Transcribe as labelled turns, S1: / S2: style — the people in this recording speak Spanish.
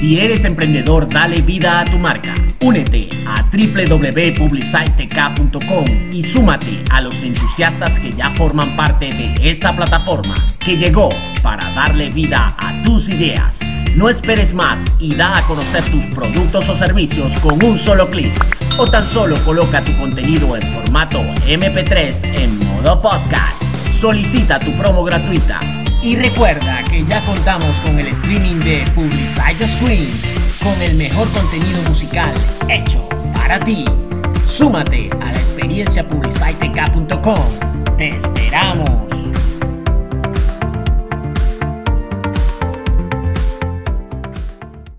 S1: Si eres emprendedor, dale vida a tu marca. Únete a www.publicitek.com y súmate a los entusiastas que ya forman parte de esta plataforma que llegó para darle vida a tus ideas. No esperes más y da a conocer tus productos o servicios con un solo clic. O tan solo coloca tu contenido en formato MP3 en modo podcast. Solicita tu promo gratuita. Y recuerda que ya contamos con el streaming de Con el mejor contenido musical hecho para ti. Súmate a la experiencia publicitec.com. Te.